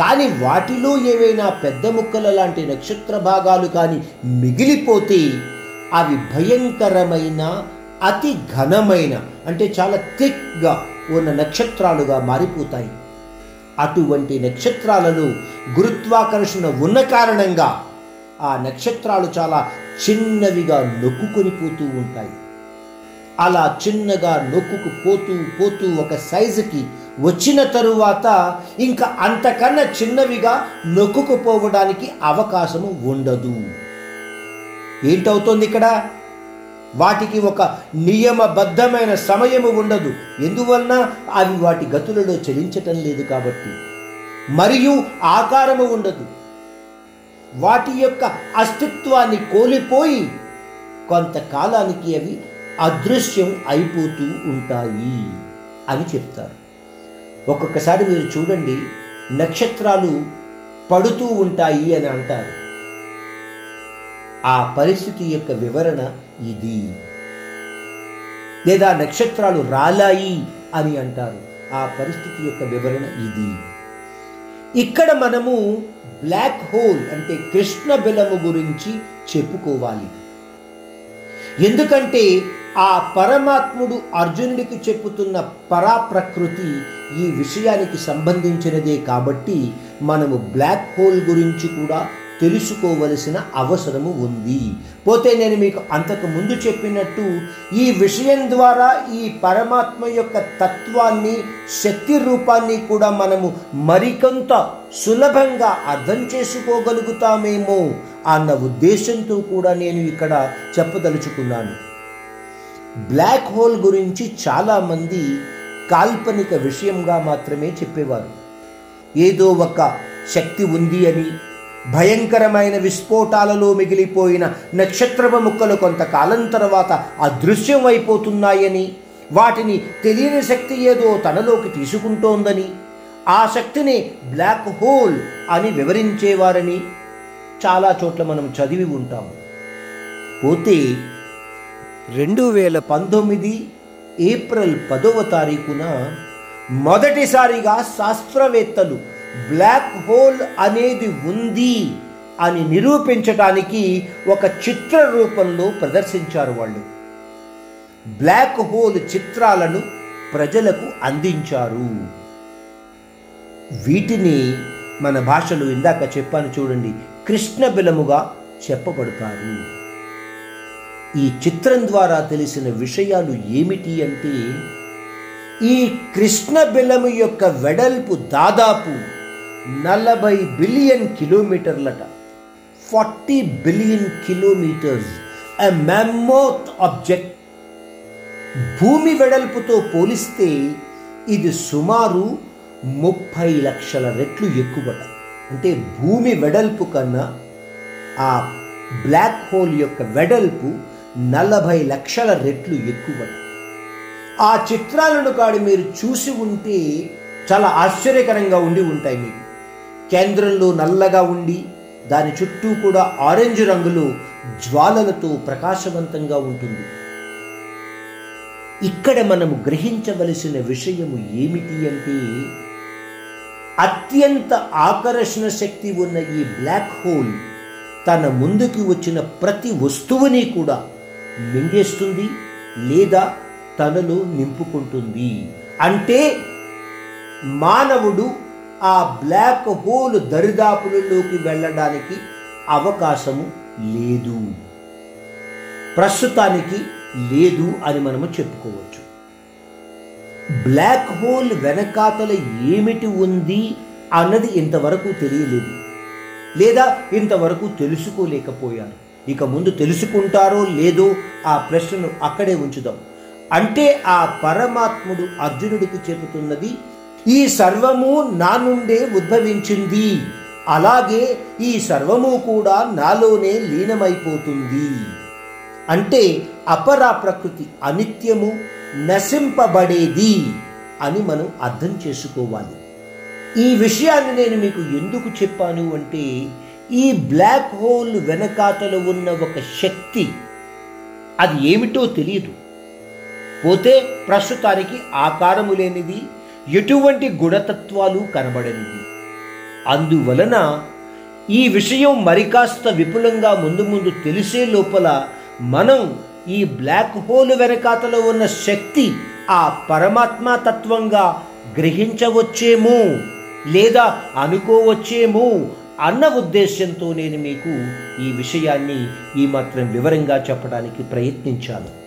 కానీ వాటిలో ఏవైనా పెద్ద ముక్కల లాంటి నక్షత్ర భాగాలు కానీ మిగిలిపోతే అవి భయంకరమైన అతి ఘనమైన అంటే చాలా థిక్గా ఉన్న నక్షత్రాలుగా మారిపోతాయి. అటువంటి నక్షత్రాలలో గురుత్వాకర్షణ ఉన్న కారణంగా ఆ నక్షత్రాలు చాలా చిన్నవిగా నొక్కుకొని పోతూ ఉంటాయి. అలా చిన్నగా నొక్కుకు పోతూ పోతూ ఒక సైజుకి వచ్చిన తరువాత ఇంకా అంతకన్నా చిన్నవిగా నొక్కుకుపోవడానికి అవకాశము ఉండదు. ఏంటవుతోంది ఇక్కడ? వాటికి ఒక నియమబద్ధమైన సమయము ఉండదు. ఎందువలన? అవి వాటి గతులలో చెలించటం లేదు కాబట్టి. మరియు ఆకారము ఉండదు. వాటి యొక్క అస్తిత్వాన్ని కోల్పోయి కొంతకాలానికి అవి అదృశ్యం అయిపోతూ ఉంటాయి అని చెప్తారు. ఒక్కొక్కసారి మీరు చూడండి నక్షత్రాలు పడుతూ ఉంటాయి అని అంటారు. ఆ పరిస్థితి యొక్క వివరణ ఇది. లేదా నక్షత్రాలు రాలాయి అని అంటారు. ఆ పరిస్థితి యొక్క వివరణ ఇది. ఇక్కడ మనము బ్లాక్ హోల్ అంటే కృష్ణ బిలము గురించి చెప్పుకోవాలి. ఎందుకంటే ఆ పరమాత్ముడు అర్జునుడికి చెప్పుతున్న పరాప్రకృతి ఈ విషయానికి సంబంధించినదే కాబట్టి మనము బ్లాక్ హోల్ గురించి కూడా తెలుసుకోవలసిన అవసరము ఉంది. పోతే నేను మీకు అంతకు ముందు చెప్పినట్టు ఈ విషయం ద్వారా ఈ పరమాత్మ యొక్క తత్వాన్ని శక్తి రూపాన్ని కూడా మనము మరికొంత సులభంగా అర్థం చేసుకోగలుగుతామేమో అన్న ఉద్దేశంతో కూడా నేను ఇక్కడ చెప్పదలుచుకున్నాను. బ్లాక్ హోల్ గురించి చాలామంది కాల్పనిక విషయంగా మాత్రమే చెప్పేవారు. ఏదో ఒక శక్తి ఉంది అని భయంకరమైన విస్ఫోటాలలో మిగిలిపోయిన నక్షత్రపు ముక్కలు కొంతకాలం తర్వాత అదృశ్యం అయిపోతున్నాయని వాటిని తెలియని శక్తి ఏదో తనలోకి తీసుకుంటోందని ఆ శక్తిని బ్లాక్ హోల్ అని వివరించేవారని చాలా చోట్ల మనం చదివి ఉంటాము. పోతే రెండు వేల పంతొమ్మిది ఏప్రిల్ పదవ తారీఖున మొదటిసారిగా శాస్త్రవేత్తలు బ్లాక్ హోల్ అనేది ఉంది అని నిరూపించటానికి ఒక చిత్ర రూపంలో ప్రదర్శించారు వాళ్ళు. బ్లాక్ హోల్ చిత్రాలను ప్రజలకు అందించారు. వీటిని మన భాషలో ఇందాక చెప్పాను చూడండి కృష్ణ బిలముగా చెప్పబడతారు. ఈ చిత్రం ద్వారా తెలిసిన విషయాలు ఏమిటి అంటే ఈ కృష్ణ బిలము యొక్క వెడల్పు దాదాపు నలభై billion కిలోమీటర్లట. Forty billion kilometers. A mammoth object భూమి వెడల్పుతో పోలిస్తే ఇది సుమారు ముప్పై లక్షల రెట్లు ఎక్కువట. అంటే భూమి వెడల్పు కన్నా ఆ బ్లాక్ హోల్ యొక్క వెడల్పు నలభై లక్షల రెట్లు ఎక్కువ ఆ చిత్రాలను కాడి మీరు చూసి ఉంటే చాలా ఆశ్చర్యకరంగా ఉండి ఉంటాయి మీకు. కేంద్రంలో నల్లగా ఉండి దాని చుట్టూ కూడా ఆరెంజ్ రంగులో జ్వాలలతో ప్రకాశవంతంగా ఉంటుంది. ఇక్కడ మనము గ్రహించవలసిన విషయము ఏమిటి అంటే అత్యంత ఆకర్షణ శక్తి ఉన్న ఈ బ్లాక్ హోల్ తన ముందుకు వచ్చిన ప్రతి వస్తువుని కూడా మింగేస్తుంది లేదా తనలో నింపుకుంటుంది. అంటే మానవుడు ఆ బ్లాక్ హోల్ దరిదాపులలోకి వెళ్ళడానికి అవకాశము లేదు. ప్రస్తుతానికి లేదు అని మనము చెప్పుకోవచ్చు. బ్లాక్ హోల్ వెనకాతల ఏమిటి ఉంది అన్నది ఇంతవరకు తెలియలేదు. లేదా ఇంతవరకు తెలుసుకోలేకపోయారు. ఇక ముందు తెలుసుకుంటారో లేదో ఆ ప్రశ్నను అక్కడే ఉంచుదాం. అంటే ఆ పరమాత్ముడు అర్జునుడికి చెబుతున్నది ఈ సర్వము నా నుండే ఉద్భవించింది. అలాగే ఈ సర్వము కూడా నాలోనే లీనమైపోతుంది. అంటే అపరా ప్రకృతి అనిత్యము నశింపబడేది అని మనం అర్థం చేసుకోవాలి. ఈ విషయాన్ని నేను మీకు ఎందుకు చెప్పాను అంటే ఈ బ్లాక్ హోల్ వెనకాతలు ఉన్న ఒక శక్తి అది ఏమిటో తెలియదు. పోతే ప్రస్తుతానికి ఆకారము లేనిది ఎటువంటి గుణతత్వాలు కనబడనిది. అందువలన ఈ విషయం మరి కాస్త విపులంగా ముందు ముందు తెలిసే లోపల మనం ఈ బ్లాక్ హోల్ వెనకాతలో ఉన్న శక్తి ఆ పరమాత్మ తత్వంగా గ్రహించవచ్చేమో లేదా అనుకోవచ్చేమో అన్న ఉద్దేశ్యంతో నేను మీకు ఈ విషయాన్ని ఈ మాత్రం వివరంగా చెప్పడానికి ప్రయత్నించాను.